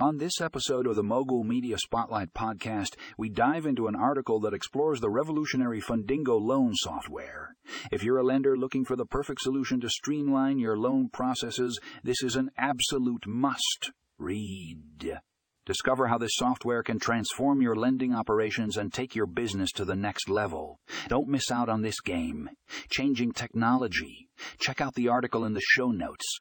On this episode of the Mogul Media Spotlight podcast, we dive into an article that explores the revolutionary Fundingo loan software. If you're a lender looking for the perfect solution to streamline your loan processes, this is an absolute must read. Discover how this software can transform your lending operations and take your business to the next level. Don't miss out on this game. Changing technology. Check out the article in the show notes.